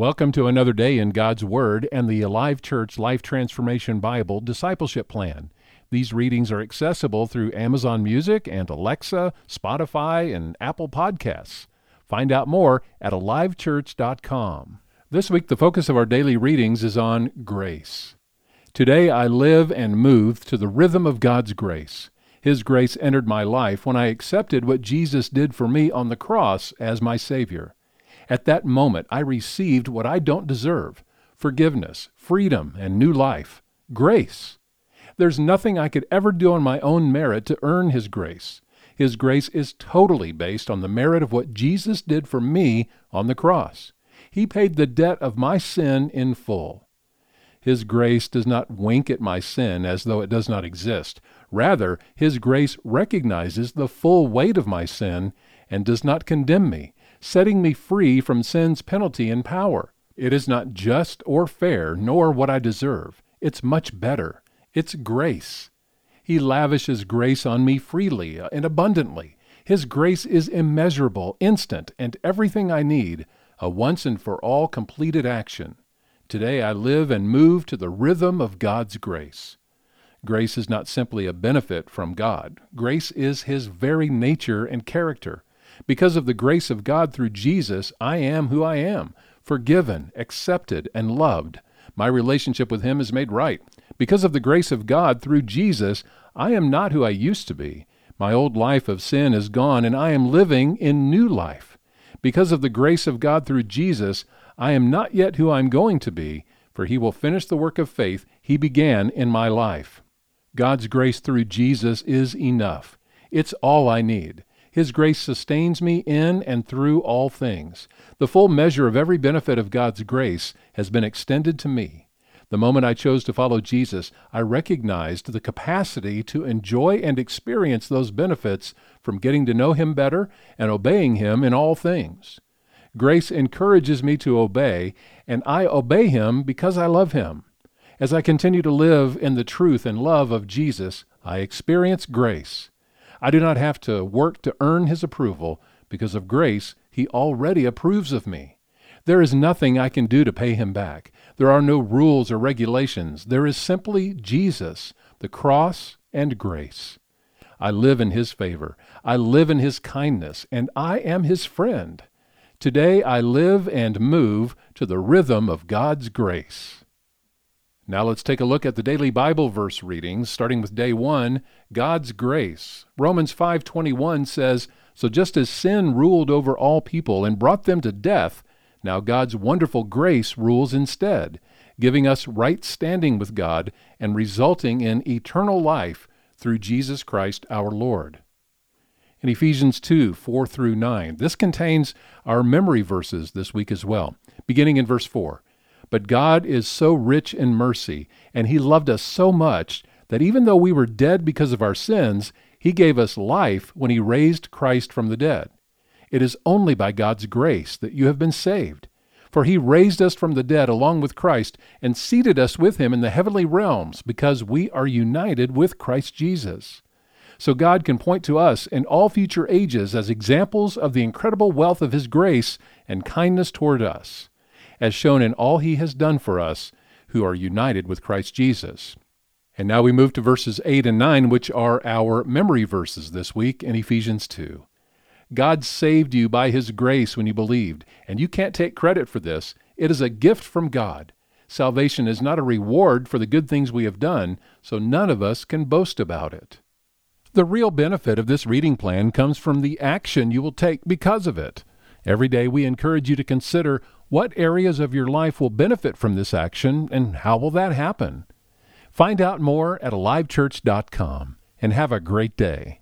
Welcome to another day in God's Word and the Alive Church Life Transformation Bible Discipleship Plan. These readings are accessible through Amazon Music and Alexa, Spotify, and Apple Podcasts. Find out more at alivechurch.com. This week, the focus of our daily readings is on grace. Today, I live and move to the rhythm of God's grace. His grace entered my life when I accepted what Jesus did for me on the cross as my Savior. At that moment, I received what I don't deserve forgiveness, freedom, and new life grace. There's nothing I could ever do on my own merit to earn His grace. His grace is totally based on the merit of what Jesus did for me on the cross. He paid the debt of my sin in full. His grace does not wink at my sin as though it does not exist. Rather, His grace recognizes the full weight of my sin and does not condemn me, setting me free from sin's penalty and power. It is not just or fair, nor what I deserve. It's much better. It's grace. He lavishes grace on me freely and abundantly. His grace is immeasurable, instant, and everything I need, a once and for all completed action. Today I live and move to the rhythm of God's grace. Grace is not simply a benefit from God. Grace is His very nature and character. Because of the grace of God through Jesus, I am who I am, forgiven, accepted, and loved. My relationship with Him is made right. Because of the grace of God through Jesus, I am not who I used to be. My old life of sin is gone, and I am living in new life. Because of the grace of God through Jesus, I am not yet who I'm going to be, for He will finish the work of faith He began in my life. God's grace through Jesus is enough. It's all I need. His grace sustains me in and through all things. The full measure of every benefit of God's grace has been extended to me. The moment I chose to follow Jesus, I recognized the capacity to enjoy and experience those benefits from getting to know Him better and obeying Him in all things. Grace encourages me to obey, and I obey Him because I love Him. As I continue to live in the truth and love of Jesus, I experience grace. I do not have to work to earn his approval. Because of grace, he already approves of me. There is nothing I can do to pay him back. There are no rules or regulations. There is simply Jesus, the cross, and grace. I live in his favor. I live in his kindness, and I am his friend. Today I live and move to the rhythm of God's grace. Now let's take a look at the daily Bible verse readings starting with day 1, God's grace. Romans 5:21 says, "So just as sin ruled over all people and brought them to death, now God's wonderful grace rules instead, giving us right standing with God and resulting in eternal life through Jesus Christ our Lord." In Ephesians 2 4 through 9, this contains our memory verses this week as well, beginning in verse 4. But God is so rich in mercy, and He loved us so much that even though we were dead because of our sins, He gave us life when He raised Christ from the dead. It is only by God's grace that you have been saved. For He raised us from the dead along with Christ and seated us with Him in the heavenly realms because we are united with Christ Jesus. So God can point to us in all future ages as examples of the incredible wealth of His grace and kindness toward us as shown in all he has done for us who are united with Christ Jesus. And now we move to verses 8 and 9, which are our memory verses this week in Ephesians 2. God saved you by his grace when you believed, and you can't take credit for this. It is a gift from God. Salvation is not a reward for the good things we have done, so none of us can boast about it. The real benefit of this reading plan comes from the action you will take because of it. Every day we encourage you to consider what areas of your life will benefit from this action and how will that happen? Find out more at alivechurch.com and have a great day.